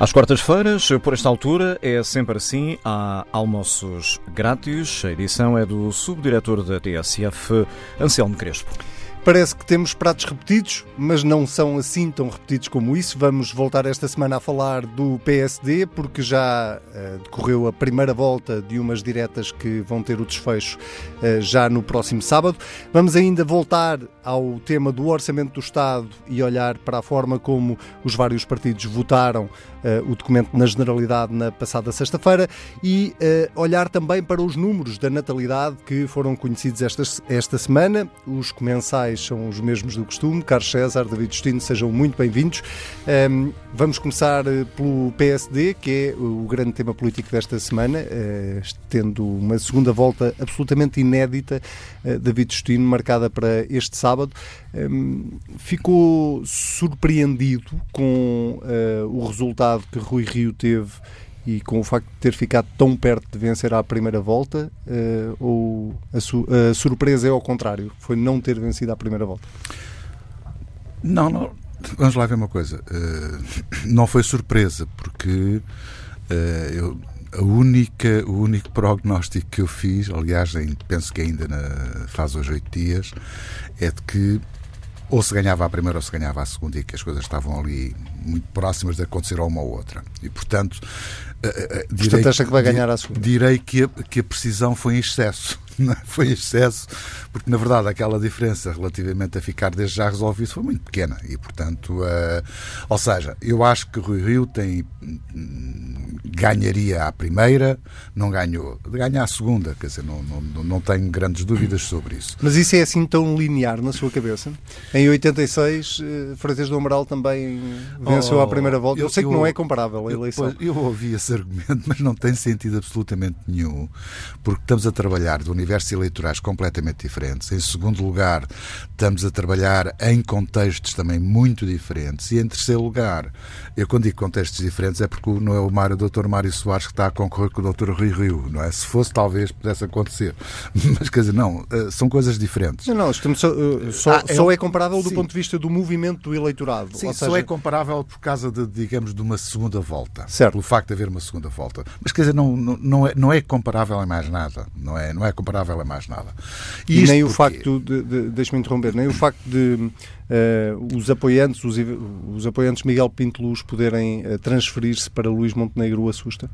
Às quartas-feiras, por esta altura, é sempre assim, há almoços grátis. A edição é do subdiretor da TSF, Anselmo Crespo. Parece que temos pratos repetidos, mas não são assim tão repetidos como isso. Vamos voltar esta semana a falar do PSD, porque já uh, decorreu a primeira volta de umas diretas que vão ter o desfecho uh, já no próximo sábado. Vamos ainda voltar ao tema do orçamento do Estado e olhar para a forma como os vários partidos votaram uh, o documento na generalidade na passada sexta-feira e olhar também para os números da natalidade que foram conhecidos esta, esta semana, os comensais são os mesmos do costume. Carlos César, David Justino, sejam muito bem-vindos. Um, vamos começar eh, pelo PSD, que é o grande tema político desta semana, uh, tendo uma segunda volta absolutamente inédita, uh, David Justino, marcada para este sábado. Um, ficou surpreendido com uh, o resultado que Rui Rio teve e com o facto de ter ficado tão perto de vencer à primeira volta, uh, ou a, su a, surpresa é ao contrário, foi não ter vencido à primeira volta? Não, não. Vamos lá ver uma coisa. Uh, não foi surpresa, porque uh, eu, a única, o único prognóstico que eu fiz, aliás, penso que ainda na, faz hoje oito dias, é de que ou se ganhava a primeira ou se ganhava a segunda e que as coisas estavam ali muito próximas de acontecer uma ou outra. E, portanto, uh, uh, direi, portanto acha que vai ganhar a segunda? Direi que a, que a precisão foi em excesso. É? foi excesso, porque na verdade aquela diferença relativamente a ficar desde já resolvido foi muito pequena e, portanto, uh, ou seja, eu acho que Rui Rio tem ganharia à primeira, não ganhou. Ganha à segunda, quer dizer, não, não, não tenho grandes dúvidas sobre isso. Mas isso é assim tão linear na sua cabeça? Em 86, eh, Freitas do Amaral também venceu oh, à primeira volta. Eu, eu sei que não é comparável a eleição. Eu, eu ouvi esse argumento, mas não tem sentido absolutamente nenhum, porque estamos a trabalhar de universos eleitorais completamente diferentes. Em segundo lugar, estamos a trabalhar em contextos também muito diferentes. E em terceiro lugar, eu quando digo contextos diferentes é porque não é o Mário do Dr. Mário Soares que está a concorrer com o Dr. Rui Rio, não é? Se fosse, talvez pudesse acontecer. Mas quer dizer, não, eh, são coisas diferentes. Não, não, estamos só, eh, só, ah, é, só é comparável do ponto de vista do movimento do eleitorado. Sim, seja... só é comparável por causa de, digamos, de uma segunda volta. Certo. Pelo facto de haver uma segunda volta. Mas quer dizer, não, não, não, é, não é comparável a mais nada. Não é, não é comparável a mais nada. E, e nem o facto de, de deixe-me interromper, nem o facto de uh, os apoiantes, os, os, apoiantes Miguel Pinto Luz poderem uh, transferir-se para Luís Montenegro o assusta?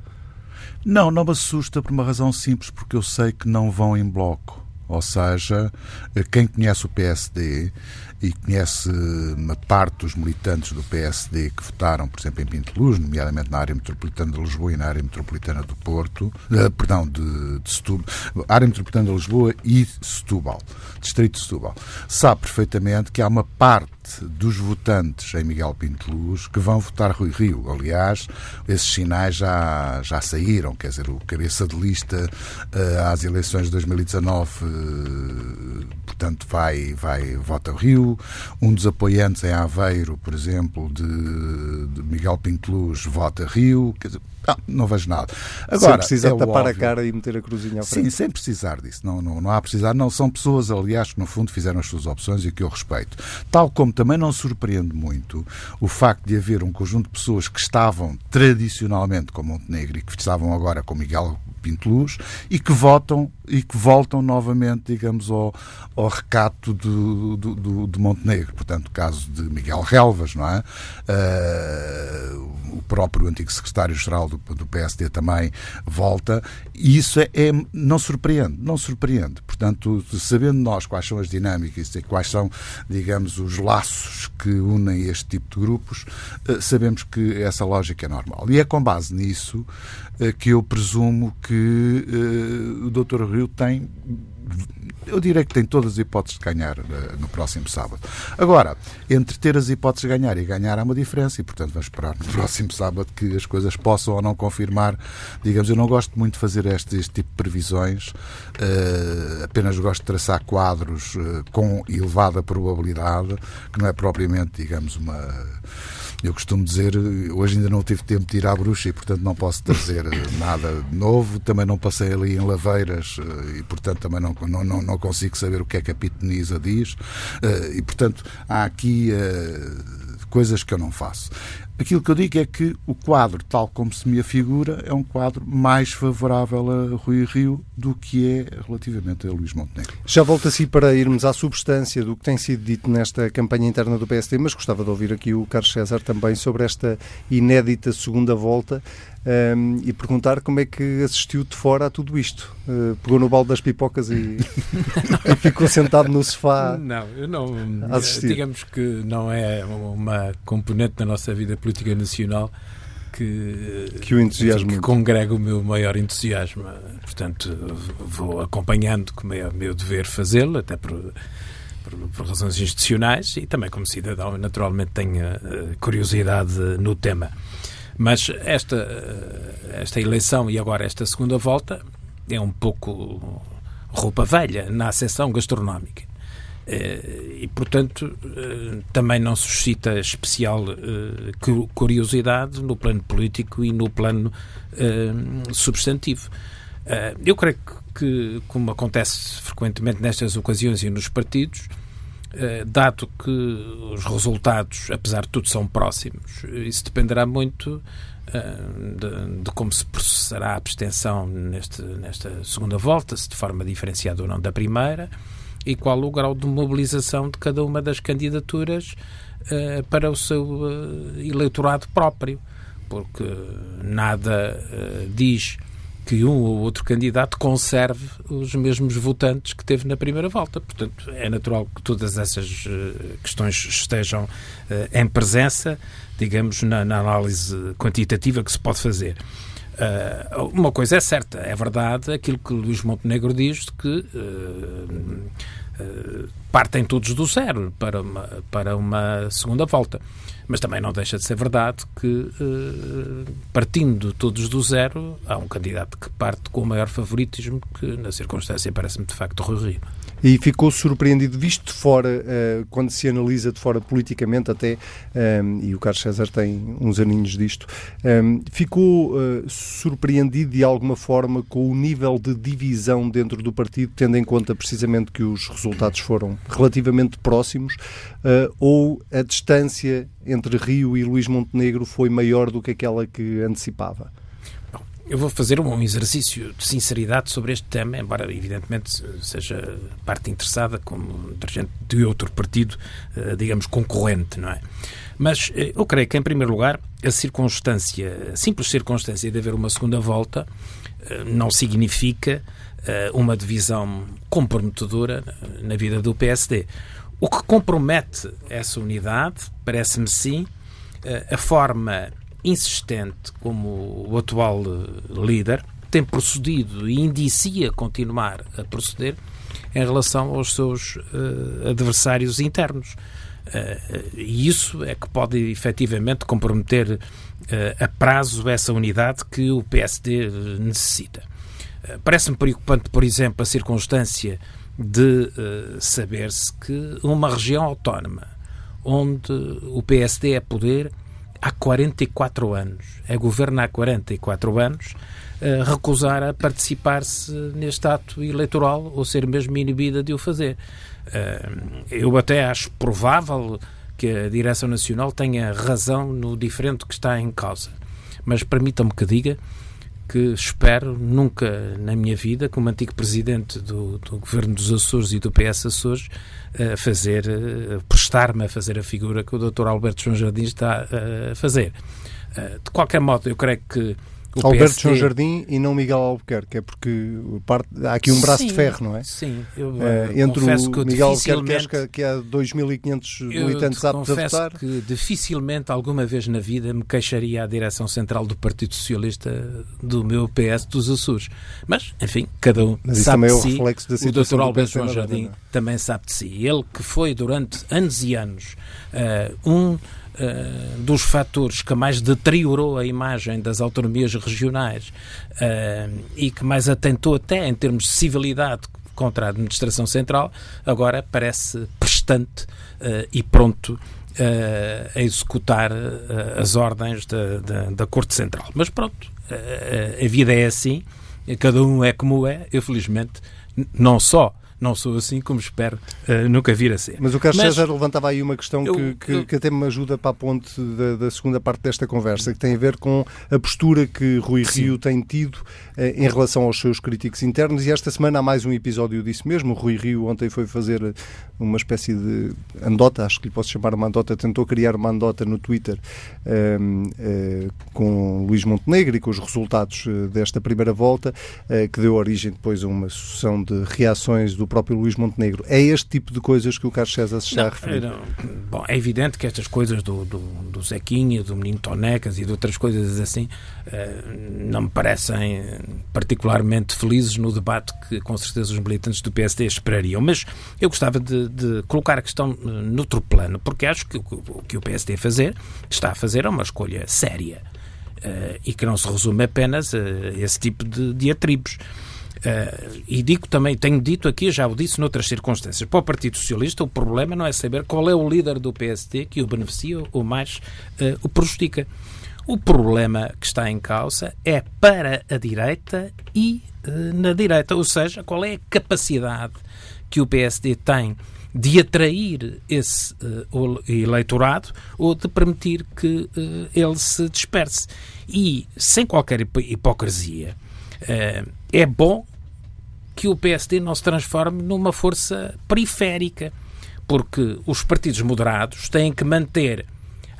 Não, não me assusta por uma razão simples, porque eu sei que não vão em bloco. Ou seja, eh, quem conhece o PSD e conhece uma parte dos militantes do PSD que votaram, por exemplo, em Pinto Luz, nomeadamente na área metropolitana de Lisboa e na área metropolitana do Porto, uh, perdão, de, de Setúbal, área metropolitana de Lisboa e Setúbal, distrito de Setúbal, sabe perfeitamente que há uma parte dos votantes em Miguel Pinto Luz que vão votar Rui Rio. Aliás, esses sinais já, já saíram, quer dizer, o cabeça de lista uh, às eleições de 2019, uh, portanto, vai, vai vota Rio. Um dos apoiantes em Aveiro, por exemplo, de, de Miguel Pinto Luz, vota Rio. Quer dizer, não, não vejo nada. Agora, sem precisar é tapar óbvio. a cara e meter a cruzinha à frente. Sim, sem precisar disso. Não, não, não há precisar. Não, são pessoas, aliás, que no fundo fizeram as suas opções e que eu respeito. Tal como também não surpreende muito o facto de haver um conjunto de pessoas que estavam tradicionalmente com Montenegro e que estavam agora com Miguel Pinto Luz e que votam e que voltam novamente, digamos, ao, ao recato do, do, do, Montenegro. Portanto, o caso de Miguel Relvas, não é? Uh, o próprio antigo secretário-geral do, do, PSD também volta, e isso é, é, não surpreende, não surpreende. Portanto, sabendo nós quais são as dinâmicas e quais são, digamos, os laços que unem este tipo de grupos, uh, sabemos que essa lógica é normal. E é com base nisso que eu presumo que o Dr. Rio tem eu direi que tem todas as hipóteses de ganhar uh, no próximo sábado. Agora, entre ter as hipóteses de ganhar e ganhar há uma diferença e, portanto, vamos esperar no próximo sábado que as coisas possam ou não confirmar. Digamos, eu não gosto muito de fazer este, este tipo de previsões, uh, apenas gosto de traçar quadros uh, com elevada probabilidade, que não é propriamente, digamos, uma eu costumo dizer, hoje ainda não tive tempo de ir à bruxa e, portanto, não posso trazer nada novo. Também não passei ali em Laveiras eh, e, portanto, também não, não, não consigo saber o que é que a pitonisa diz. Eh, e, portanto, há aqui eh, coisas que eu não faço. Aquilo que eu digo é que o quadro, tal como se me afigura, é um quadro mais favorável a Rui Rio do que é relativamente a Luís Montenegro. Já volto assim para irmos à substância do que tem sido dito nesta campanha interna do PSD, mas gostava de ouvir aqui o Carlos César também sobre esta inédita segunda volta um, e perguntar como é que assistiu de fora a tudo isto. Uh, pegou no balde das pipocas e, e, ficou sentado no sofá. Não, eu não. Digamos que não é uma componente da nossa vida política nacional que, que o entusiasmo que congrega o meu maior entusiasmo. Portanto, vou acompanhando como é o meu dever fazê-lo, até por, por, por, razões institucionais e também como cidadão, naturalmente tenho uh, curiosidade no tema. Mas esta, esta eleição e agora esta segunda volta é um pouco roupa velha na acessão gastronómica. Eh, e, portanto, eh, também não suscita especial eh, curiosidade no plano político e no plano substantivo. Eu creio que, como acontece frequentemente nestas ocasiões e nos partidos, dado que os resultados, apesar de tudo, são próximos, isso dependerá muito de, de, como se processará a abstenção neste, nesta segunda volta, se de forma diferenciada ou não da primeira, e qual o grau de mobilização de cada uma das candidaturas uh, para o seu uh, eleitorado próprio, porque nada uh, diz que um ou outro candidato conserve os mesmos votantes que teve na primeira volta. Portanto, é natural que todas essas questões estejam em presença, digamos, na, na, análise quantitativa que se pode fazer. Uh, uma coisa é certa, é verdade aquilo que Luís Montenegro diz de que partem todos do zero para uma, para uma segunda volta. Mas também não deixa de ser verdade que, partindo todos do zero, há um candidato que parte com o maior favoritismo, que na circunstância parece-me de facto Rui Rio. E ficou surpreendido, visto de fora, eh, quando se analisa de fora politicamente até, eh, e o Carlos César tem uns aninhos disto, ficou surpreendido de alguma forma com o nível de divisão dentro do partido, tendo em conta precisamente que os resultados foram relativamente próximos, ou a distância entre Rio e Luís Montenegro foi maior do que aquela que antecipava? Eu vou fazer um exercício de sinceridade sobre este tema, embora evidentemente seja parte interessada como dirigente de outro partido, eh, digamos, concorrente, não é? Mas eh, eu creio que, em primeiro lugar, a circunstância, a simples circunstância de haver uma segunda volta eh, não significa uma divisão comprometedora na vida do PSD. O que compromete essa unidade, parece-me sim, a forma insistente como o atual eh, líder tem procedido e indicia continuar a proceder em relação aos seus uh, adversários internos. Uh, e isso é que pode efetivamente comprometer uh, a prazo essa unidade que o PSD necessita. Parece-me preocupante, por exemplo, a circunstância de saber-se que uma região autónoma onde o PSD é poder há 44 anos, é governo há 44 anos, uh, recusar a participar-se neste ato eleitoral ou ser mesmo inibida de o fazer. Uh, eu até acho provável que a Direção Nacional tenha razão no diferente que está em causa. Mas permitam-me que diga que espero nunca na minha vida, como antigo presidente do, do governo dos Açores e do PS Açores, uh, fazer, uh, prestar-me a fazer a figura que o Dr. Alberto João Jardim está uh, a fazer. De qualquer modo, eu creio que o Alberto PSD... João Jardim e não Miguel Albuquerque, é porque parte, há aqui um braço sim, de ferro, não é? Sim, eu é, entre o Miguel Albuquerque, que há 2.500 militantes aptos a votar. que dificilmente alguma vez na vida me queixaria à direção central do Partido Socialista do meu PS dos Açores. Mas, enfim, cada um Mas sabe de é si. O, o Dr. Alberto João Jardim também sabe de si. Ele que foi durante anos e anos uh, um uh, dos fatores que mais deteriorou a imagem das autonomias regionais uh, e que mais atentou até em termos de civilidade contra a administração central, agora parece prestante uh, e pronto a executar as ordens da, da, da, Corte Central. Mas pronto, a vida é assim, cada um é como é, eu felizmente não só não sou assim, como espero uh, nunca vir a ser. Mas o Carlos Mas, César levantava aí uma questão eu, que, que, eu, que, até me ajuda para a ponte da, da, segunda parte desta conversa, que tem a ver com a postura que Rui sim. Rio tem tido uh, em relação aos seus críticos internos. E esta semana há mais um episódio disso mesmo. O Rui Rio ontem foi fazer uma espécie de andota, acho que lhe posso chamar uma andota, tentou criar uma andota no Twitter uh, com Luís Montenegro e com os resultados desta primeira volta, que deu origem depois a uma sucessão de reações do próprio Luís Montenegro. É este tipo de coisas que o Carlos César se está não, a referir? Não. Bom, é evidente que estas coisas do, do, do Zequinha, do Menino Tonecas e de outras coisas assim não me parecem particularmente felizes no debate que com certeza os militantes do PSD esperariam. Mas eu gostava de, de colocar a questão noutro plano, porque acho que o que o PSD a fazer, está a fazer é uma escolha séria. Uh, e que não se resume apenas a esse tipo de diatribos. Uh, e digo também, tenho dito aqui, já o disse noutras circunstâncias, para o Partido Socialista o problema não é saber qual é o líder do PSD que o beneficia ou mais uh, o prejudica. O problema que está em causa é para a direita e uh, na direita, ou seja, qual é a capacidade que o PSD tem de atrair esse uh, eleitorado ou de permitir que uh, ele se disperse. E, sem qualquer hipocrisia, uh, é bom que o PSD não se transforme numa força periférica, porque os partidos moderados têm que manter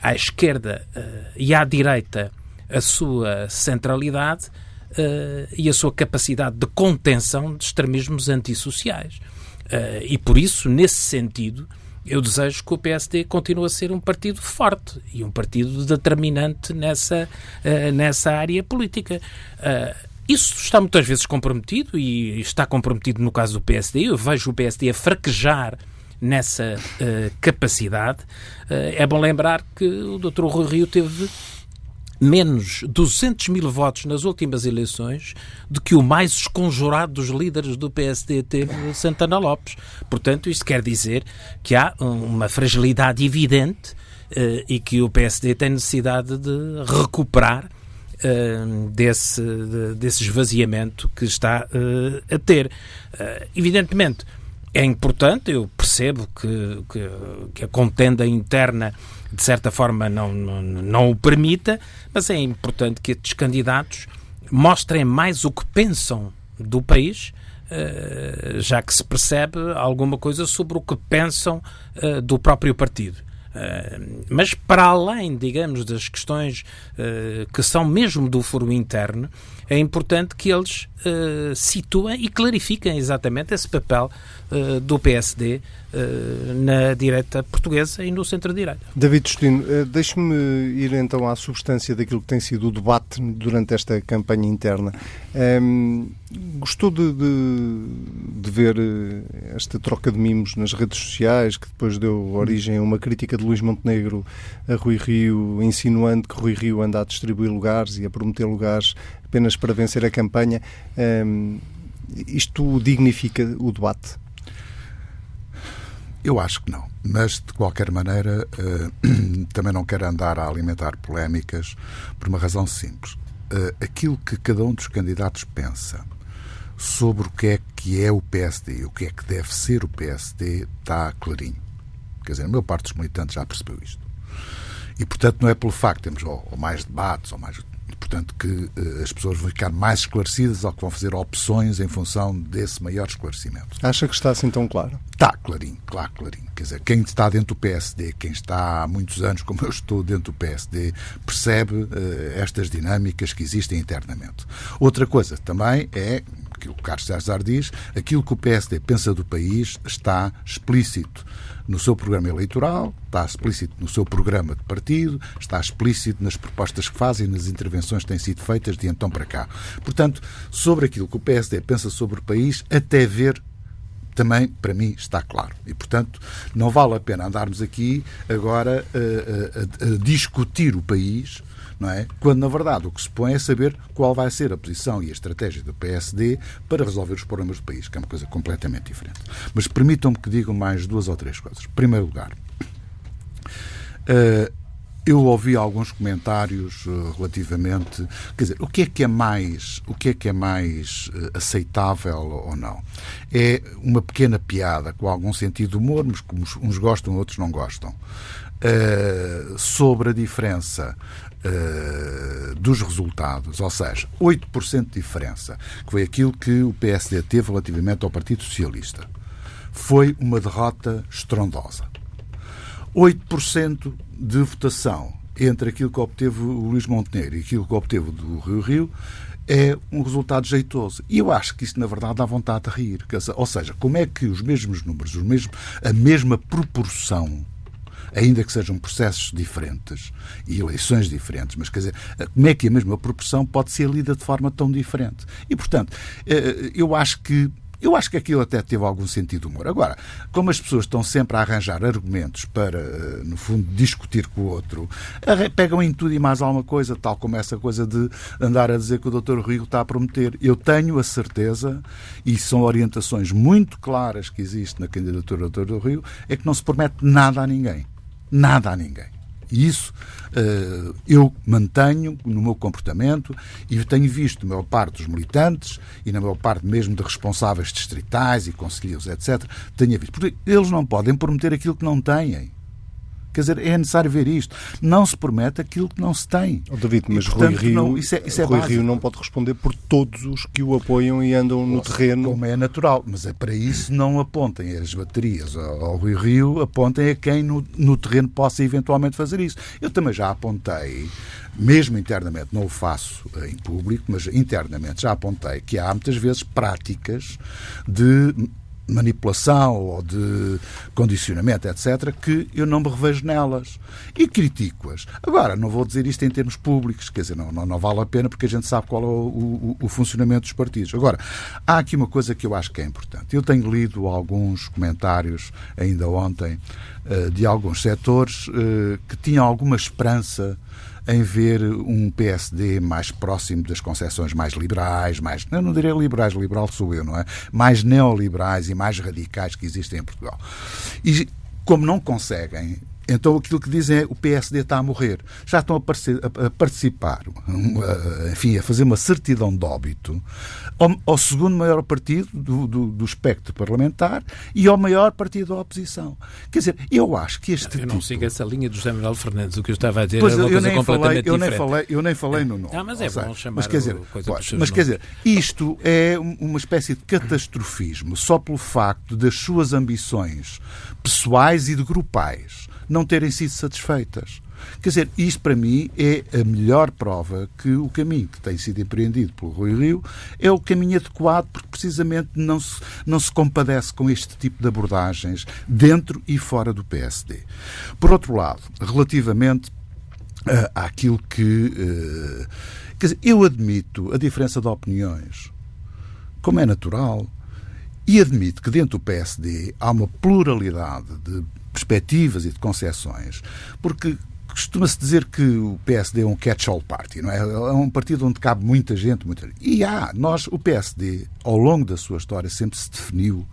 à esquerda e à direita a sua centralidade e a sua capacidade de contenção de extremismos antissociais. Uh, e por isso, nesse sentido, eu desejo que o PSD continue a ser um partido forte e um partido determinante nessa, uh, nessa área política. Uh, isso está muitas vezes comprometido e está comprometido no caso do PSD. Eu vejo o PSD a fraquejar nessa capacidade. é bom lembrar que o Dr. Rui Rio teve menos 200 mil votos nas últimas eleições do que o mais esconjurado dos líderes do PSD teve Santana Lopes. Portanto, isto quer dizer que há uma fragilidade evidente uh, e que o PSD tem necessidade de recuperar uh, desse, de, desse esvaziamento que está uh, a ter. evidentemente, é importante, eu percebo que, que, que a contenda interna de certa forma não, não, não o permita, mas é importante que estes candidatos mostrem mais o que pensam do país, eh, já que se percebe alguma coisa sobre o que pensam eh, do próprio partido. Eh, mas para além, digamos, das questões que são mesmo do foro interno, é importante que eles situem e clarifiquem exatamente esse papel do PSD eh, na direita portuguesa e no centro-direita. David Justino, eh, deixe-me ir então à substância daquilo que tem sido o debate durante esta campanha interna. Um, ehm, gostou de, de, de, ver eh, esta troca de mimos nas redes sociais, que depois deu origem a uma crítica de Luís Montenegro a Rui Rio, insinuando que Rui Rio anda a distribuir lugares e a prometer lugares apenas para vencer a campanha. Um, ehm, isto dignifica o debate? Eu acho que não. Mas, de qualquer maneira, uh, também não quero andar a alimentar polémicas por uma razão simples. Uh, aquilo que cada um dos candidatos pensa sobre o que é que é o PSD, o que é que deve ser o PSD, está clarinho. Quer dizer, a maior parte dos militantes já percebeu isto. E, portanto, não é pelo facto de termos ou, ou mais debates ou mais portanto, que uh, as pessoas vão ficar mais esclarecidas ou que vão fazer opções em função desse maior esclarecimento. Acha que está assim tão claro? Está, clarinho, claro, clarinho. Quer dizer, quem está dentro do PSD, quem está há muitos anos, como eu estou dentro do PSD, percebe uh, estas dinâmicas que existem internamente. Outra coisa também é que o Carlos César diz, aquilo que o PSD pensa do país está explícito no seu programa eleitoral, está explícito no seu programa de partido, está explícito nas propostas que fazem, nas intervenções que têm sido feitas de então para cá. Portanto, sobre aquilo que o PSD pensa sobre o país, até ver também, para mim, está claro. E, portanto, não vale a pena andarmos aqui agora a, a, a discutir o país não é? Quando, na verdade, o que se põe é saber qual vai ser a posição e a estratégia do PSD para resolver os problemas do país, que é uma coisa completamente diferente. Mas permitam-me que digam mais duas ou três coisas. Em primeiro lugar, uh, eu ouvi alguns comentários uh, relativamente, quer dizer, o que é que é mais, o que é que é mais uh, aceitável ou não? É uma pequena piada com algum sentido de humor, mas como uns gostam, outros não gostam, uh, sobre a diferença dos resultados, ou seja, 8% de diferença, que foi aquilo que o PSD teve relativamente ao Partido Socialista. Foi uma derrota estrondosa. 8% de votação entre aquilo que obteve o Luís Montenegro e aquilo que obteve do Rio Rio é um resultado jeitoso. E eu acho que isto, na verdade, dá vontade de rir. Ou seja, como é que os mesmos números, os mesmos, a mesma proporção, ainda que sejam processos diferentes e eleições diferentes, mas quer dizer, como é que a mesma proporção pode ser lida de forma tão diferente? E, portanto, eh, eu acho que eu acho que aquilo até teve algum sentido de humor. Agora, como as pessoas estão sempre a arranjar argumentos para, eh, no fundo, discutir com o outro, pegam em tudo e mais alguma coisa, tal como essa coisa de andar a dizer que o Dr. Rigo está a prometer. Eu tenho a certeza, e são orientações muito claras que existem na candidatura do Dr. Rio, é que não se promete nada a ninguém. Nada a ninguém. E isso uh, eu mantenho no meu comportamento e tenho visto, na maior parte dos militantes e na maior parte mesmo de responsáveis distritais e conselheiros, etc., tenho visto. Porque eles não podem prometer aquilo que não têm. Quer dizer, é necessário ver isto. Não se promete aquilo que não se tem. Oh, David, mas e, portanto, Rui, Rio, não, isso é, isso é Rui Rio não pode responder por todos os que o apoiam e andam no terreno. Como é natural, mas é para isso não apontem as baterias ao Rui Rio, apontem a quem no, no terreno possa eventualmente fazer isso. Eu também já apontei mesmo internamente, não o faço em público, mas internamente já apontei que há muitas vezes práticas de manipulação ou de condicionamento, etc., que eu não me revejo nelas. E critico-as. Agora, não vou dizer isto em termos públicos, quer dizer, não, não, não vale a pena porque a gente sabe qual é o, o, o, funcionamento dos partidos. Agora, há aqui uma coisa que eu acho que é importante. Eu tenho lido alguns comentários, ainda ontem, eh, de alguns setores eh, que tinham alguma esperança em ver um PSD mais próximo das concepções mais liberais, mais, eu não diria liberais, liberal sou eu, não é? Mais neoliberais e mais radicais que existem em Portugal. E como não conseguem então aquilo que dizem é o PSD está a morrer. Já estão a, participar, enfim, a fazer uma certidão de óbito ao, segundo maior partido do, do, do, espectro parlamentar e ao maior partido da oposição. Quer dizer, eu acho que este. Eu não sigo essa linha do José Manuel Fernandes. O que eu estava a dizer pois é uma coisa completamente falei, eu diferente. Nem falei, eu nem falei no nome. Ah, mas é bom chamar mas, quer dizer, coisa pois, mas quer dizer, isto é uma espécie de catastrofismo só pelo facto das suas ambições pessoais e de grupais não terem sido satisfeitas. Quer dizer, isto para mim é a melhor prova que o caminho que tem sido empreendido pelo Rui Rio é o caminho adequado, porque precisamente não se, não se compadece com este tipo de abordagens dentro e fora do PSD. Por outro lado, relativamente uh, àquilo que. Uh, quer dizer, eu admito a diferença de opiniões, como é natural, e admito que dentro do PSD há uma pluralidade de perspectivas e de concessões, porque costuma-se dizer que o PSD é um catch-all party, não é? É um partido onde cabe muita gente, muita E há, nós, o PSD, ao longo da sua história, sempre se definiu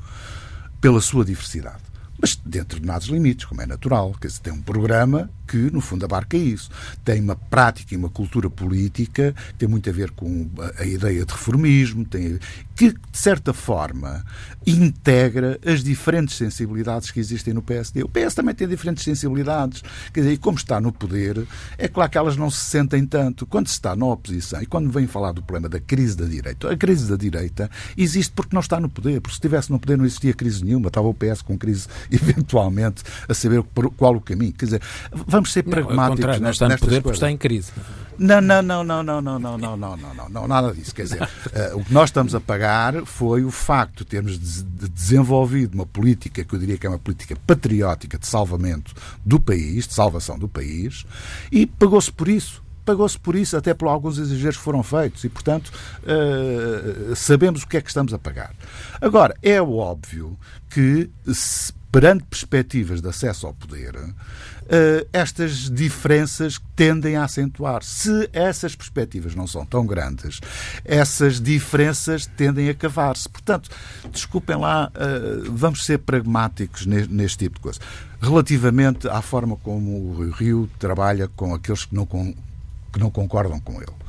pela sua diversidade. Mas dentro de determinados limites, como é natural. Quer dizer, tem um programa que, no fundo, abarca isso. Tem uma prática e uma cultura política tem muito a ver com a, a ideia de reformismo, tem, que, de certa forma, integra as diferentes sensibilidades que existem no PSD. O PS também tem diferentes sensibilidades. Quer dizer, e como está no poder, é claro que elas não se sentem tanto. Quando se está na oposição e quando vem falar do problema da crise da direita, a crise da direita existe porque não está no poder. Porque se estivesse no poder não existia crise nenhuma. Estava o PS com crise, eventualmente, a saber qual o caminho. Quer dizer, vamos ser pragmáticos não, não está no poder porque está em crise. Não, não, não, não, não, não, não, não, não, não, não, não, nada disso. Quer dizer, uh, o que nós estamos a pagar foi o facto de termos de desenvolvido uma política que eu diria que é uma política patriótica de salvamento do país, de salvação do país, e pagou-se por isso pagou-se por isso, até por alguns exageros que foram feitos, e, portanto, uh, sabemos o que é que estamos a pagar. Agora, é óbvio que se perante perspectivas de acesso ao poder, uh, estas diferenças tendem a acentuar. Se essas perspectivas não são tão grandes, essas diferenças tendem a cavar-se. Portanto, desculpem lá, uh, vamos ser pragmáticos neste, tipo de coisa. Relativamente à forma como o Rio trabalha com aqueles que não, que não concordam com ele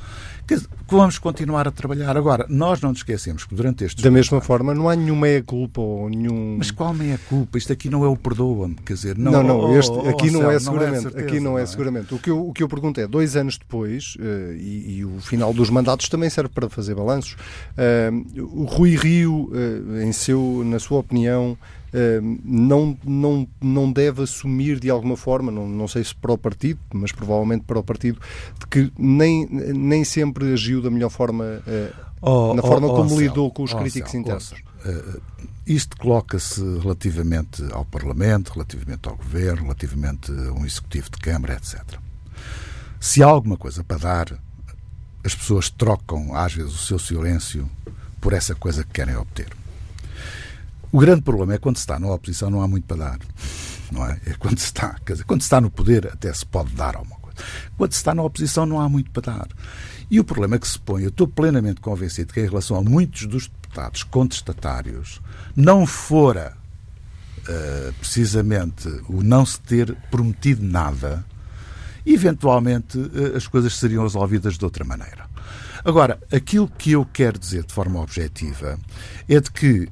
vamos continuar a trabalhar. Agora, nós não nos esquecemos que durante estes. Da mesma anos, forma, não há nenhuma meia-culpa ou nenhum. Mas qual meia-culpa? Isto aqui não é o perdoa-me, quer dizer, não. Não, não, oh, este, oh, aqui oh, não, é seguramente, não é certeza, aqui não, é, é seguramente. O que, eu, o que eu pergunto é, dois anos depois, uh, e, e, o final dos mandatos também serve para fazer balanços, uh, o Rui Rio, uh, em seu, na sua opinião, não, não, não deve assumir de alguma forma, não, não sei se para o partido, mas provavelmente para o partido, de que nem, nem sempre agiu da melhor forma, oh, na forma oh, como oh, lidou com os oh, críticos internos. Uh, isto coloca-se relativamente ao Parlamento, relativamente ao Governo, relativamente a um Executivo de Câmara, etc. Se há alguma coisa para dar, as pessoas trocam às vezes o seu silêncio por essa coisa que querem obter. O grande problema é quando se está na oposição não há muito para dar. Não é? é quando se está, quer dizer, quando se está no poder até se pode dar alguma coisa. Quando se está na oposição não há muito para dar. E o problema que se põe, eu estou plenamente convencido que em relação a muitos dos deputados contestatários, não fora uh, precisamente o não se ter prometido nada, eventualmente uh, as coisas seriam resolvidas de outra maneira. Agora, aquilo que eu quero dizer de forma objetiva é de que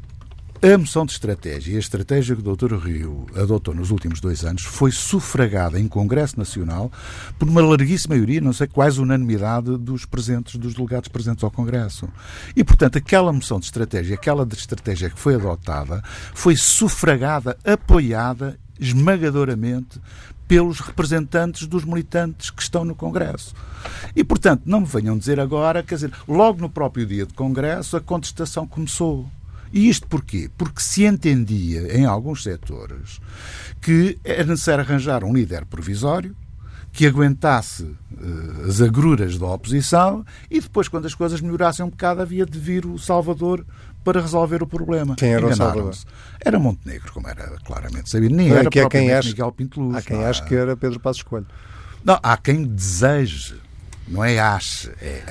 a moção de estratégia a estratégia que o Dr. Rio adotou nos últimos dois anos foi sufragada em Congresso Nacional por uma larguíssima maioria, não sei quase unanimidade dos presentes, dos delegados presentes ao Congresso. E, portanto, aquela moção de estratégia, aquela de estratégia que foi adotada, foi sufragada, apoiada esmagadoramente pelos representantes dos militantes que estão no Congresso. E, portanto, não me venham dizer agora, quer dizer, logo no próprio dia de Congresso, a contestação começou. E isto porquê? Porque se entendia em alguns setores que era necessário arranjar um líder provisório que aguentasse uh, as agruras da oposição e depois, quando as coisas melhorassem um bocado, havia de vir o Salvador para resolver o problema. Quem era o Salvador? Era Montenegro, como era claramente sabido. Nem era que é quem acha, Miguel Pinteluz. Há quem acha que era Pedro Passos Coelho. Não, há quem deseje não é ache, é,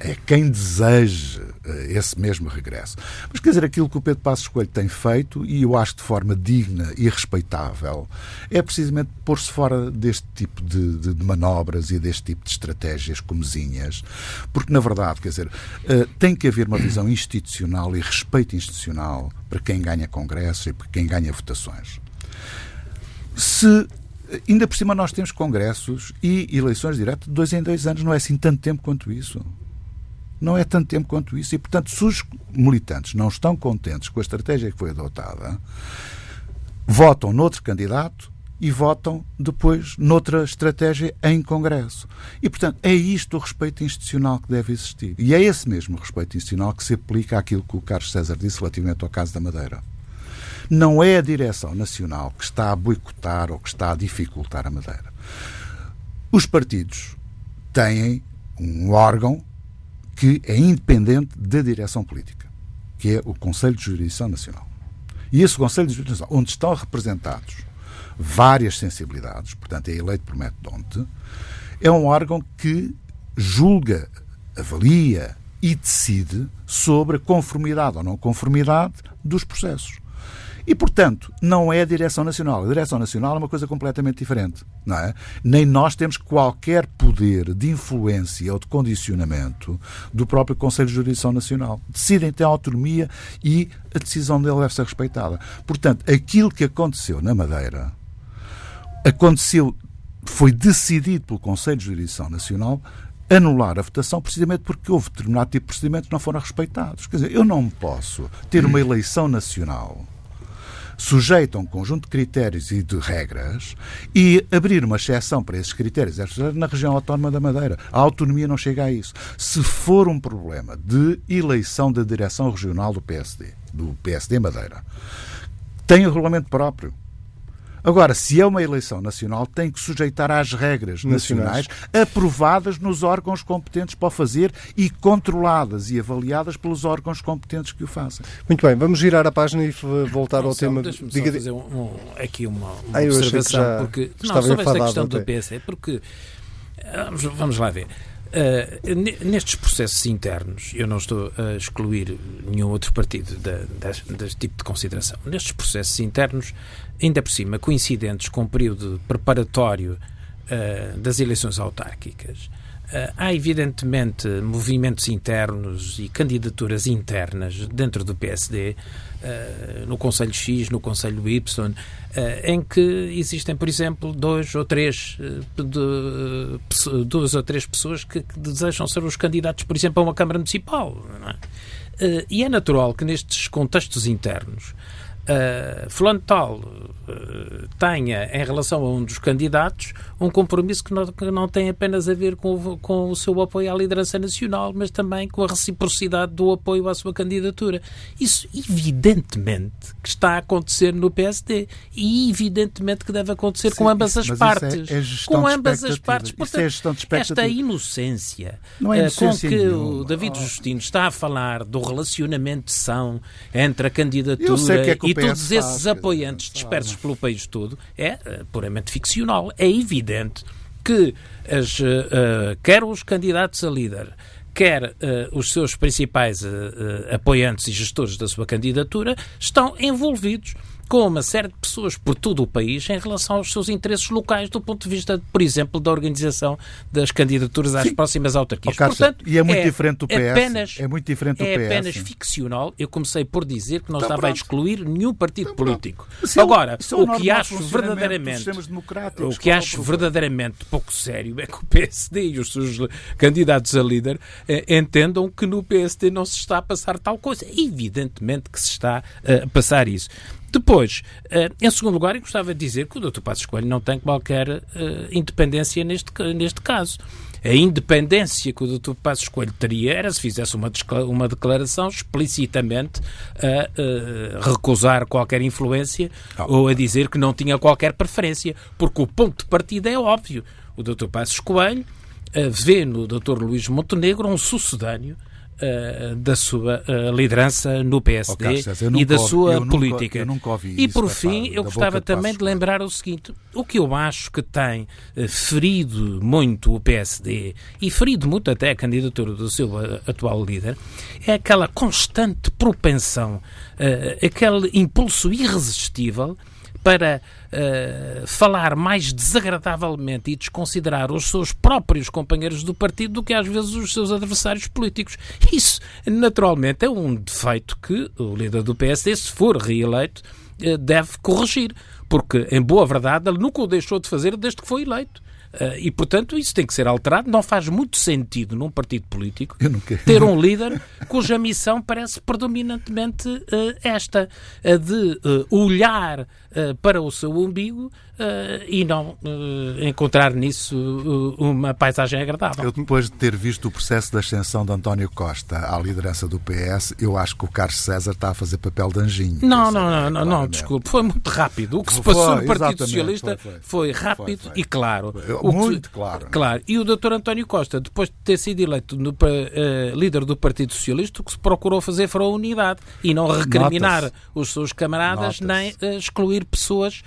é, quem deseja eh, esse mesmo regresso. Mas quer dizer, aquilo que o Pedro Passos Coelho tem feito, e eu acho de forma digna e respeitável, é precisamente pôr-se fora deste tipo de, de, de, manobras e deste tipo de estratégias comezinhas, porque na verdade, quer dizer, uh, tem que haver uma visão institucional e respeito institucional para quem ganha congressos e para quem ganha votações. Se Ainda por cima nós temos congressos e eleições diretas de dois em dois anos. Não é assim tanto tempo quanto isso. Não é tanto tempo quanto isso. E, portanto, se os militantes não estão contentes com a estratégia que foi adotada, votam noutro candidato e votam depois noutra estratégia em Congresso. E, portanto, é isto o respeito institucional que deve existir. E é esse mesmo respeito institucional que se aplica àquilo que o Carlos César disse relativamente ao caso da Madeira. Não é a direção nacional que está a boicotar ou que está a dificultar a Madeira. Os partidos têm um órgão que é independente da direção política, que é o Conselho de Jurisdição Nacional. E esse Conselho de Jurisdição, onde estão representados várias sensibilidades, portanto é eleito por método é um órgão que julga, avalia e decide sobre a conformidade ou não conformidade dos processos. E, portanto, não é a Direção Nacional. A Direção Nacional é uma coisa completamente diferente. Não é? Nem nós temos qualquer poder de influência ou de condicionamento do próprio Conselho de Jurisdição Nacional. Decidem ter autonomia e a decisão dele deve ser respeitada. Portanto, aquilo que aconteceu na Madeira aconteceu, foi decidido pelo Conselho de Jurisdição Nacional anular a votação precisamente porque houve determinado tipo de procedimentos que não foram respeitados. Quer dizer, eu não posso ter uma eleição nacional sujeita a um conjunto de critérios e de regras e abrir uma exceção para esses critérios na região autónoma da Madeira. A autonomia não chega a isso. Se for um problema de eleição da direção regional do PSD, do PSD Madeira, tem o regulamento próprio. Agora, se é uma eleição nacional, tem que sujeitar às regras nacionais, nacionais aprovadas nos órgãos competentes para o fazer e controladas e avaliadas pelos órgãos competentes que o fazem. Muito bem, vamos girar a página e voltar não, ao só, tema. Deixa-me só fazer um, um, aqui uma, uma ah, observação, porque não, sobre esta questão do PS, é porque vamos, vamos lá ver. Uh, nestes processos internos, eu não estou a excluir nenhum outro partido da, deste tipo de consideração. Nestes processos internos, ainda por cima, coincidentes com o período preparatório uh, das eleições autárquicas, uh, há evidentemente movimentos internos e candidaturas internas dentro do PSD uh, no Conselho X, no Conselho Y, em que existem, por exemplo, dois ou três, de, duas ou três pessoas que, que, desejam ser os candidatos, por exemplo, a uma Câmara Municipal. É? e é natural que nestes contextos internos uh, fulano tal uh, tenha, em relação a um dos candidatos, um compromisso que não, que não tem apenas a ver com o, com o seu apoio à liderança nacional, mas também com a reciprocidade do apoio à sua candidatura. Isso, evidentemente, que está a acontecer no PSD e, evidentemente, que deve acontecer Sim, com ambas as partes. É, é com ambas as partes. É Portanto, é esta inocência, não é inocência com que nenhuma. o David Justino está a falar do relacionamento de são entre a candidatura é e todos esses apoiantes dispersos pelo país todo é uh, puramente ficcional. É evidente que as, uh, quer os candidatos a líder, quer uh, os seus principais apoiantes e gestores da sua candidatura estão envolvidos com uma série de pessoas por todo o país em relação aos seus interesses locais do ponto de vista, por exemplo, da organização das candidaturas às Sim. próximas autarquias. Oh, Portanto, e é muito é diferente do PS. Apenas, é muito diferente do é PS. apenas ficcional. Eu comecei por dizer que não então, estava pronto. a excluir nenhum partido então, político. É Agora, é o, o que acho verdadeiramente o que acho verdadeiramente pouco sério é que o PSD e os seus candidatos a líder eh, entendam que no PSD não se está a passar tal coisa. Evidentemente que se está a passar isso. Depois, uh, em segundo lugar, eu gostava de dizer que o Dr. Passos Coelho não tem qualquer uh, independência neste, neste caso. A independência que o Dr. Passos Coelho teria era se fizesse uma, uma declaração explicitamente a uh, recusar qualquer influência oh. ou a dizer que não tinha qualquer preferência, porque o ponto de partida é óbvio. O Dr. Passos Coelho vê no Dr. Luís Montenegro um sucedâneo da sua uh, liderança no PSD oh, César, e da sua política. Nunca, eu e por fim, eu gostava também de lembrar o seguinte: o que eu acho que tem uh, ferido muito o PSD e ferido muito até a candidatura do seu atual líder é aquela constante propensão, aquele impulso irresistível para uh, falar mais desagradavelmente e desconsiderar os seus próprios companheiros do partido do que às vezes os seus adversários políticos. Isso, naturalmente, é um defeito que o líder do PSD, se for reeleito, uh, deve corrigir. Porque, em boa verdade, ele nunca o deixou de fazer desde que foi eleito. Uh, e, portanto, isso tem que ser alterado. Não faz muito sentido num partido político ter um líder cuja missão parece predominantemente uh, esta, a de uh, olhar para o seu umbigo e não encontrar nisso uma paisagem agradável. Eu, depois de ter visto o processo de ascensão de António Costa à liderança do PS, eu acho que o Carlos César está a fazer papel de anjinho. Não, não, não, não, não, desculpe. Foi muito rápido. O que se passou no Partido Socialista foi, rápido e claro. Muito claro. Claro. E o doutor António Costa, depois de ter sido eleito líder do Partido Socialista, o que se procurou fazer foi a unidade e não recriminar os seus camaradas nem excluir pessoas,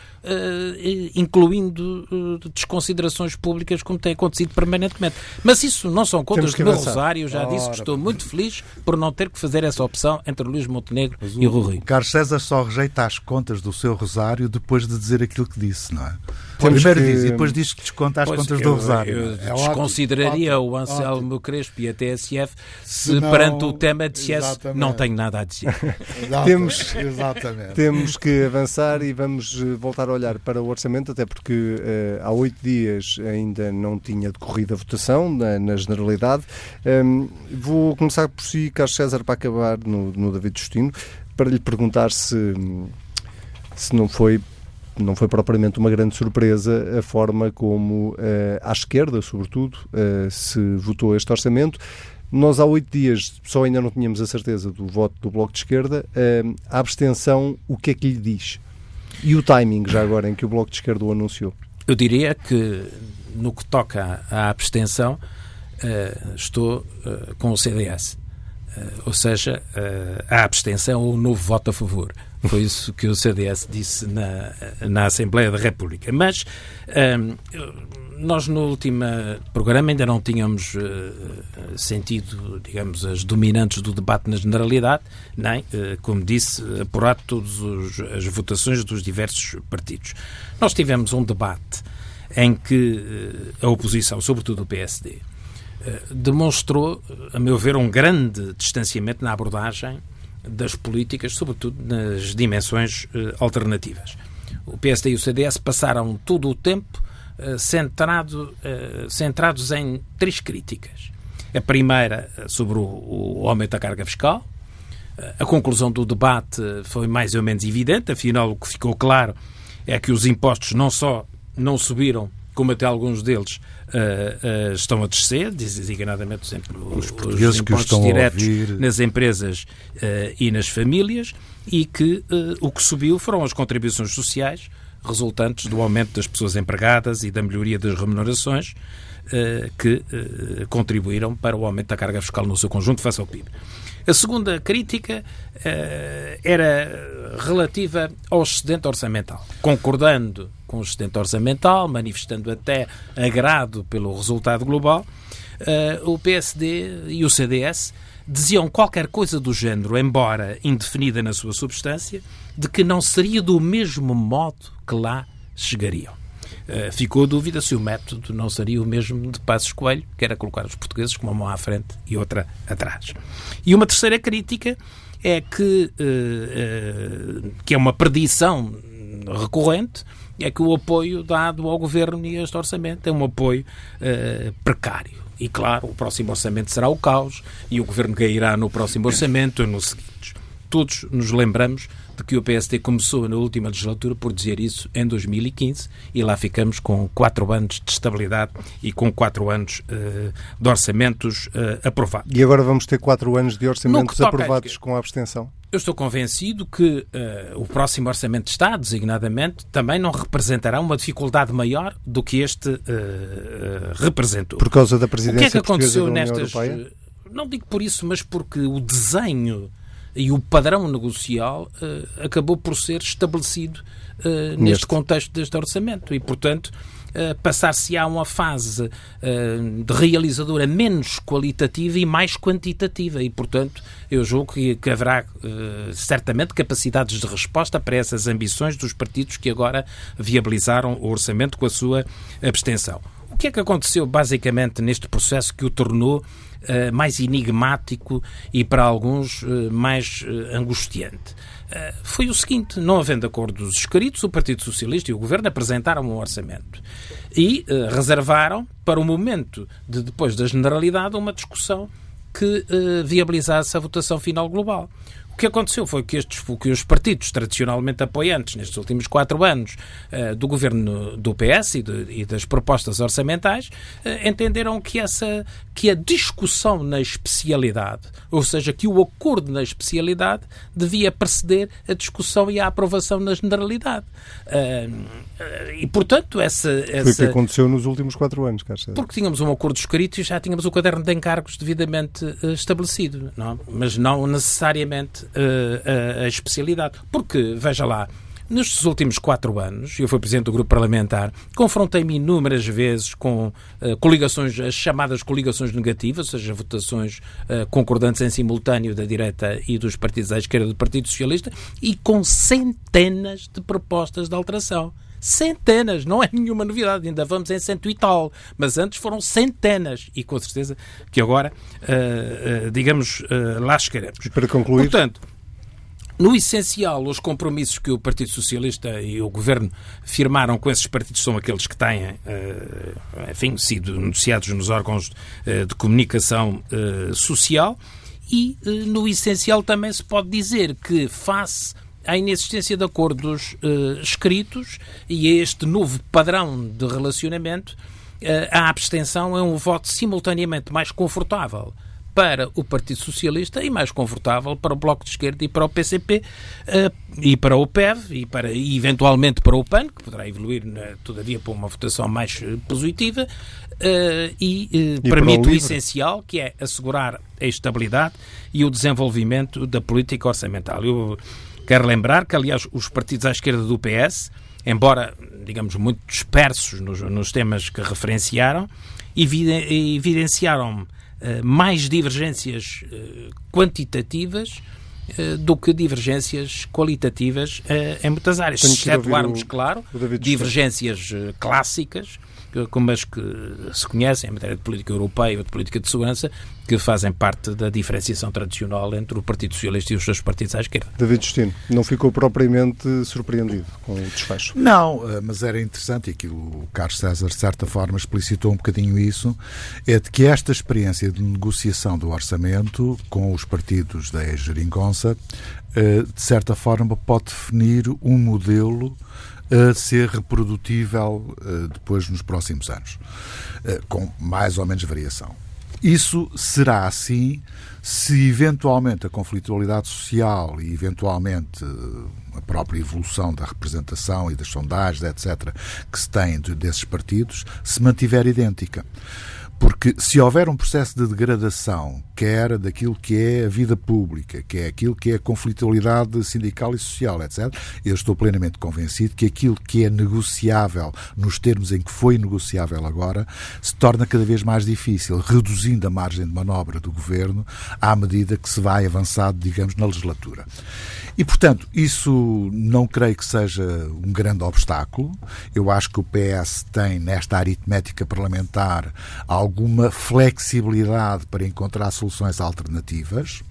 incluindo desconsiderações públicas, como tem acontecido permanentemente. Mas isso não são contas do meu Rosário. Já Ora, disse que estou muito feliz por não ter que fazer essa opção entre Luís Montenegro e o Rui. Carlos César só rejeita as contas do seu Rosário depois de dizer aquilo que disse, não é? Temos Primeiro que... diz e depois diz que desconta as pois contas eu, do Rosário. Eu, eu é desconsideraria ótimo, o Anselmo ótimo. Crespo e a TSF se, se não, perante o tema dissesse não tenho nada a dizer. temos, exatamente. temos que avançar e vamos eh, voltar a olhar para o orçamento, até porque uh, há oito dias ainda não tinha decorrido a votação na, na generalidade. Um, ehm, vou começar por si, Carlos César, para acabar no, no David Justino, para lhe perguntar se, se não foi não foi propriamente uma grande surpresa a forma como, uh, à esquerda, sobretudo, uh, se votou este orçamento. Nós, há oito dias, só ainda não tínhamos a certeza do voto do Bloco de Esquerda. Uh, a abstenção, o que é que lhe diz? E o timing, já agora, em que o Bloco de Esquerda o anunciou? Eu diria que, no que toca à abstenção, estou com o CDS. Ou seja, a abstenção ou o novo voto a favor. Foi isso que o CDS disse na, na Assembleia da República. Mas um, nós no último programa ainda não tínhamos uh, sentido, digamos, as dominantes do debate na generalidade, nem, uh, como disse, apurado todas as votações dos diversos partidos. Nós tivemos um debate em que uh, a oposição, sobretudo o PSD, demonstrou, a meu ver, um grande distanciamento na abordagem das políticas, sobretudo nas dimensões alternativas. O PSD e o CDS passaram todo o tempo eh, centrado, eh, centrados em três críticas. A primeira eh, sobre o aumento da carga fiscal. A conclusão do debate foi mais ou menos evidente, afinal, o que ficou claro é que os impostos não só não subiram, como até alguns deles uh, uh, estão a descer, designadamente os, os, os impostos diretos nas empresas uh, e nas famílias, e que o que subiu foram as contribuições sociais, resultantes do aumento das pessoas empregadas e da melhoria das remunerações eh, que eh, contribuíram para o aumento da carga fiscal no seu conjunto face ao PIB. A segunda crítica eh, era relativa ao excedente orçamental. Concordando com o excedente orçamental, manifestando até agrado pelo resultado global, o PSD e o CDS diziam qualquer coisa do género, embora indefinida na sua substância, de que não seria do mesmo modo que lá chegariam. Uh, ficou a dúvida se o método não seria o mesmo de Passos Coelho, que era colocar os portugueses com uma mão à frente e outra atrás. E uma terceira crítica é que, uh, uh, que é uma predição recorrente, é que o apoio dado ao governo e este orçamento é um apoio precário e, claro, o próximo orçamento será o caos e o governo cairá no próximo orçamento ou no seguinte. Todos nos lembramos que o PSD começou na última legislatura por dizer isso em 2015 e lá ficamos com quatro anos de estabilidade e com quatro anos uh, de orçamentos uh, aprovados. E agora vamos ter quatro anos de orçamentos aprovados com a abstenção? Eu estou convencido que uh, o próximo Orçamento de Estado, designadamente, também não representará uma dificuldade maior do que este uh, representou. Por causa da presidência o que é que aconteceu nestas. Europeia? Não digo por isso, mas porque o desenho e o padrão negocial acabou por ser estabelecido neste contexto deste orçamento. E, portanto, Uh, passar-se-á uma fase uh, de realizadora menos qualitativa e mais quantitativa. E, portanto, eu julgo que, que haverá uh, certamente capacidades de resposta para essas ambições dos partidos que agora viabilizaram o orçamento com a sua abstenção. O que é que aconteceu basicamente neste processo que o tornou uh, mais enigmático e para alguns uh, mais angustiante? foi o seguinte: não havendo acordos escritos, o Partido Socialista e o Governo apresentaram um orçamento e reservaram para o momento de depois da generalidade uma discussão que uh, viabilizasse a votação final global. O que aconteceu foi que, estes, que os partidos tradicionalmente apoiantes nestes últimos quatro anos uh, do governo do PS e, de, e das propostas orçamentais uh, entenderam que, essa, que a discussão na especialidade, ou seja, que o acordo na especialidade devia preceder a discussão e a aprovação na generalidade. Uh, e, portanto, essa, essa... Foi o que aconteceu nos últimos quatro anos, Carlos. Porque tínhamos um acordo escrito e já tínhamos o caderno de encargos devidamente estabelecido, não? mas não necessariamente a, a especialidade. Porque, veja lá, Nestes últimos quatro anos, eu fui presidente do grupo parlamentar, confrontei-me inúmeras vezes com uh, coligações, as chamadas coligações negativas, ou seja, votações uh, concordantes em simultâneo da direita e dos partidos à esquerda do Partido Socialista, e com centenas de propostas de alteração. Centenas, não é nenhuma novidade, ainda vamos em cento e tal, mas antes foram centenas e com certeza que agora, uh, digamos, lá chegaremos. Para concluir. Portanto, no essencial, os compromissos que o Partido Socialista e o Governo firmaram com esses partidos são aqueles que têm, enfim, sido anunciados nos órgãos de comunicação social e, no essencial, também se pode dizer que, face à inexistência de acordos escritos e a este novo padrão de relacionamento, a abstenção é um voto simultaneamente mais confortável para o Partido Socialista e mais confortável para o Bloco de Esquerda e para o PCP uh, e para o PEV e, para, e eventualmente para o PAN, que poderá evoluir, uh, todavia, para uma votação mais uh, positiva, e, e permite o, o essencial, que é assegurar a estabilidade e o desenvolvimento da política orçamental. Eu quero lembrar que, aliás, os partidos à esquerda do PS, embora, digamos, muito dispersos nos, nos temas que referenciaram, evidenciaram eh, mais divergências eh, quantitativas eh, do que divergências qualitativas em muitas áreas. Se excetuarmos, claro, divergências clássicas como as que se conhecem em matéria de política europeia ou de política de segurança, que fazem parte da diferenciação tradicional entre o Partido Socialista e os seus partidos à esquerda. David Justino, não ficou propriamente surpreendido com o desfecho? Não, eh, mas era interessante, e aquilo o Carlos César, de certa forma, explicitou um bocadinho isso, é de que esta experiência de negociação do orçamento com os partidos da ex-geringonça, eh, de certa forma, pode definir um modelo a ser reprodutível uh, depois nos próximos anos, uh, com mais ou menos variação. Isso será assim se eventualmente a conflitualidade social e eventualmente eh, a própria evolução da representação e das sondagens, etc., que se tem desses partidos, se mantiver idêntica. Porque se houver um processo de degradação, quer daquilo que é a vida pública, que é aquilo que é a conflitualidade sindical e social, etc., eu estou plenamente convencido que aquilo que é negociável, nos termos em que foi negociável agora, se torna cada vez mais difícil, reduzindo a margem de manobra do governo à medida que se vai avançado, digamos, na legislatura. E, portanto, isso não creio que seja um grande obstáculo. Eu acho que o PS tem, nesta aritmética parlamentar, alguma flexibilidade para encontrar soluções alternativas.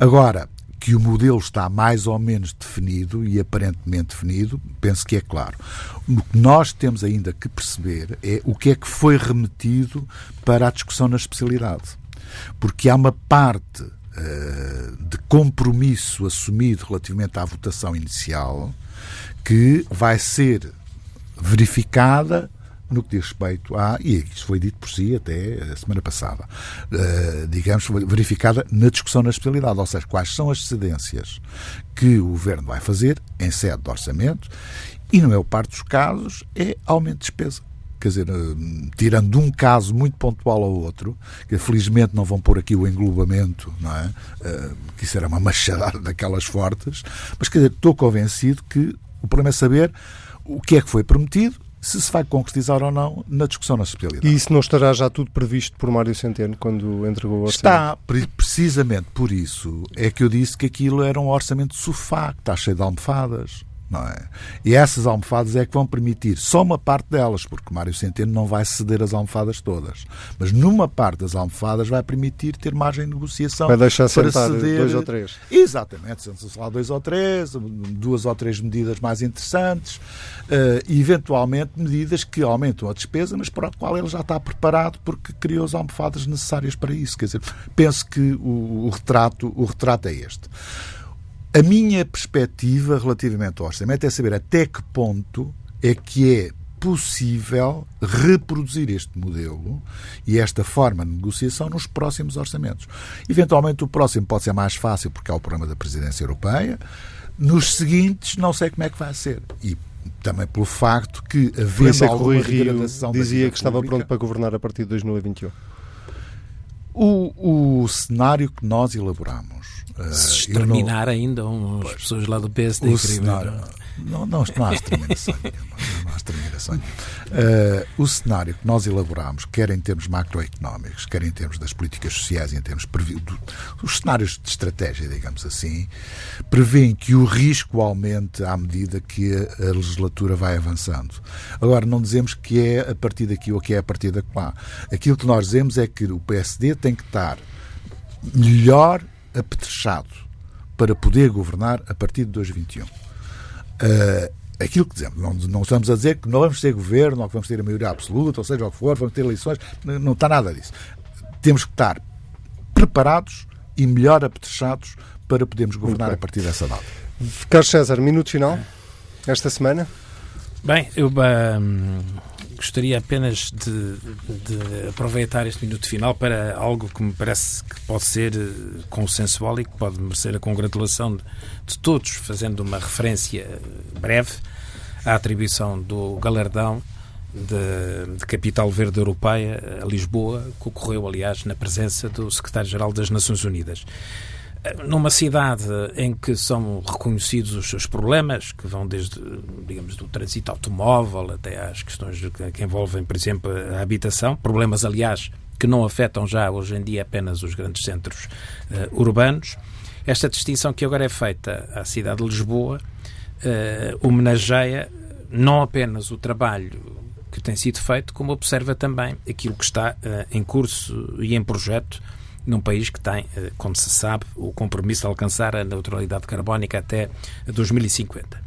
Agora, que o modelo está mais ou menos definido e aparentemente definido, penso que é claro. O que nós temos ainda que perceber é o que é que foi remetido para a discussão na especialidade. Porque há uma parte eh, de compromisso assumido relativamente à votação inicial que vai ser verificada no que diz respeito a, e isso foi dito por si até a semana passada, uh, digamos, verificada na discussão na especialidade, ou seja, quais são as cedências que o Governo vai fazer em sede de orçamento e, na maior parte dos casos, é aumento de despesa quer dizer, eh, tirando um caso muito pontual ao outro, que felizmente não vão pôr aqui o englobamento, não é? Eh, que isso era uma machadada daquelas fortes, mas quer dizer, estou convencido que o problema é saber o que é que foi prometido, se se vai concretizar ou não na discussão na especialidade. E isso não estará já tudo previsto por Mário Centeno quando entregou o orçamento? Está, precisamente por isso é que eu disse que aquilo era um orçamento de sofá, que está cheio de almofadas é? E essas almofadas é que vão permitir só uma parte delas, porque Mário Centeno não vai ceder as almofadas todas, mas numa parte das almofadas vai permitir ter margem de negociação. Vai deixar para ceder... dois ou três. Exatamente, se lá dois ou três, duas ou três medidas mais interessantes, uh, eventualmente medidas que aumentam a despesa, mas para o qual ele já está preparado porque criou as almofadas necessárias para isso. Quer dizer, penso que o, o retrato, o retrato é este. A minha perspectiva relativamente ao orçamento é saber até que ponto é que é possível reproduzir este modelo e esta forma de negociação nos próximos orçamentos. Eventualmente o próximo pode ser mais fácil porque é o programa da presidência europeia. Nos seguintes não sei como é que vai ser. E também pelo facto que havendo é que Rui Rio dizia que estava pública, pronto para governar a partir de 2021. O, o cenário que nós elaboramos se exterminar não... ainda as pessoas lá do PSD. O cenário, não, não, não há exterminação nenhuma. Não há exterminação uh, o cenário que nós elaboramos, quer em termos macroeconómicos, quer em termos das políticas sociais em termos os cenários de estratégia, digamos assim, prevêem que o risco aumente à medida que a, a legislatura vai avançando. Agora, não dizemos que é a partir daqui ou que é a partir da lá. Aquilo que nós dizemos é que o PSD tem que estar melhor apetrechado para poder governar a partir de 2021. Uh, ah, aquilo que dizemos, não, não, estamos a dizer que não vamos ter governo ou que vamos ter a maioria absoluta, ou seja o que for, vamos ter eleições, não, não está nada disso. Temos que estar preparados e melhor apetrechados para podermos governar a partir dessa data. Carlos César, minuto final, esta semana? Bem, eu, gostaria apenas de, de, aproveitar este minuto final para algo que me parece que pode ser eh, consensual e que pode merecer a congratulação de, todos, fazendo uma referência breve à atribuição do galardão de, de, Capital Verde Europeia a Lisboa, que ocorreu, aliás, na presença do Secretário-Geral das Nações Unidas numa cidade em que são reconhecidos os seus problemas, que vão desde, digamos, do trânsito automóvel até às questões que envolvem, por exemplo, a habitação, problemas, aliás, que não afetam já hoje em dia apenas os grandes centros uh, urbanos. Esta distinção que agora é feita à cidade de Lisboa uh, homenageia não apenas o trabalho que tem sido feito, como observa também aquilo que está uh, em curso e em projeto num país que tem, eh, como se sabe, o compromisso de alcançar a neutralidade carbónica até 2050.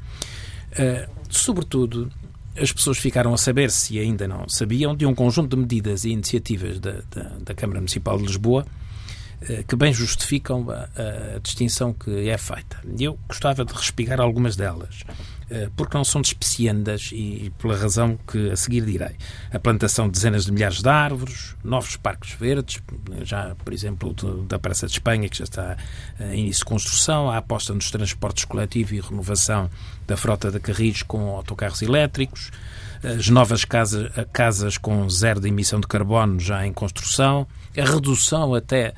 Eh, sobretudo, as pessoas ficaram a saber, se ainda não sabiam, de um conjunto de medidas e iniciativas da, da, da Câmara Municipal de Lisboa eh, que bem justificam a, a, distinção que é feita. Eu gostava de respigar algumas delas, porque não são despeciendas e pela razão que a seguir direi. A plantação de dezenas de milhares de árvores, novos parques verdes, já, por exemplo, da Praça de Espanha, que já está eh, em início de construção, a aposta nos transportes coletivos e renovação da frota de carris com autocarros elétricos, as novas casas, casas com zero de emissão de carbono já em construção, a redução até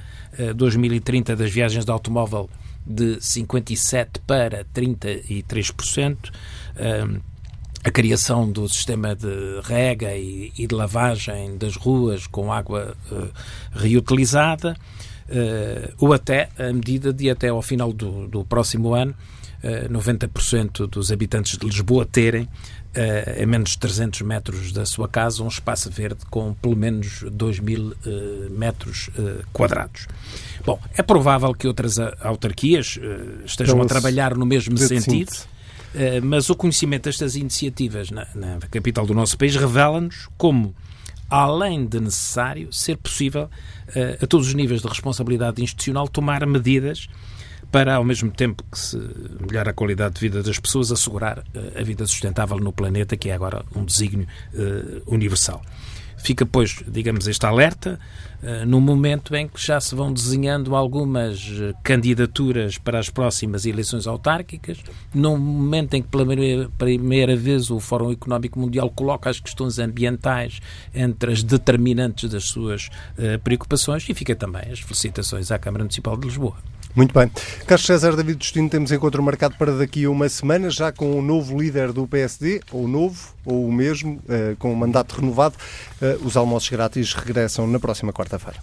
2030 das viagens de automóvel de 57% para 33%, a criação do sistema de rega e, de lavagem das ruas com água eh, reutilizada, eh, ou até a medida de até ao final do, do próximo ano 90% dos habitantes de Lisboa terem a menos de 300 metros da sua casa um espaço verde com pelo menos 2 mil eh, metros eh, quadrados. Bom, é provável que outras autarquias eh, estejam então, a trabalhar no mesmo sentido, mas o conhecimento destas iniciativas na, na capital do nosso país revela-nos como além de necessário, ser possível, a todos os níveis de responsabilidade institucional, tomar medidas para, ao mesmo tempo que se melhora a qualidade de vida das pessoas, assegurar uh, a vida sustentável no planeta, que é agora um desígnio uh, universal. Fica, pois, digamos, este alerta uh, no momento em que já se vão desenhando algumas candidaturas para as próximas eleições autárquicas, no momento em que, pela primeira vez, o Fórum Económico Mundial coloca as questões ambientais entre as determinantes das suas uh, preocupações, e fica também as felicitações à Câmara Municipal de Lisboa. Muito bem. Carlos César David Destino, temos encontro marcado para daqui a uma semana, já com o novo líder do PSD, ou novo, ou o mesmo, eh, com o mandato renovado. Eh, os almoços grátis regressam na próxima quarta-feira.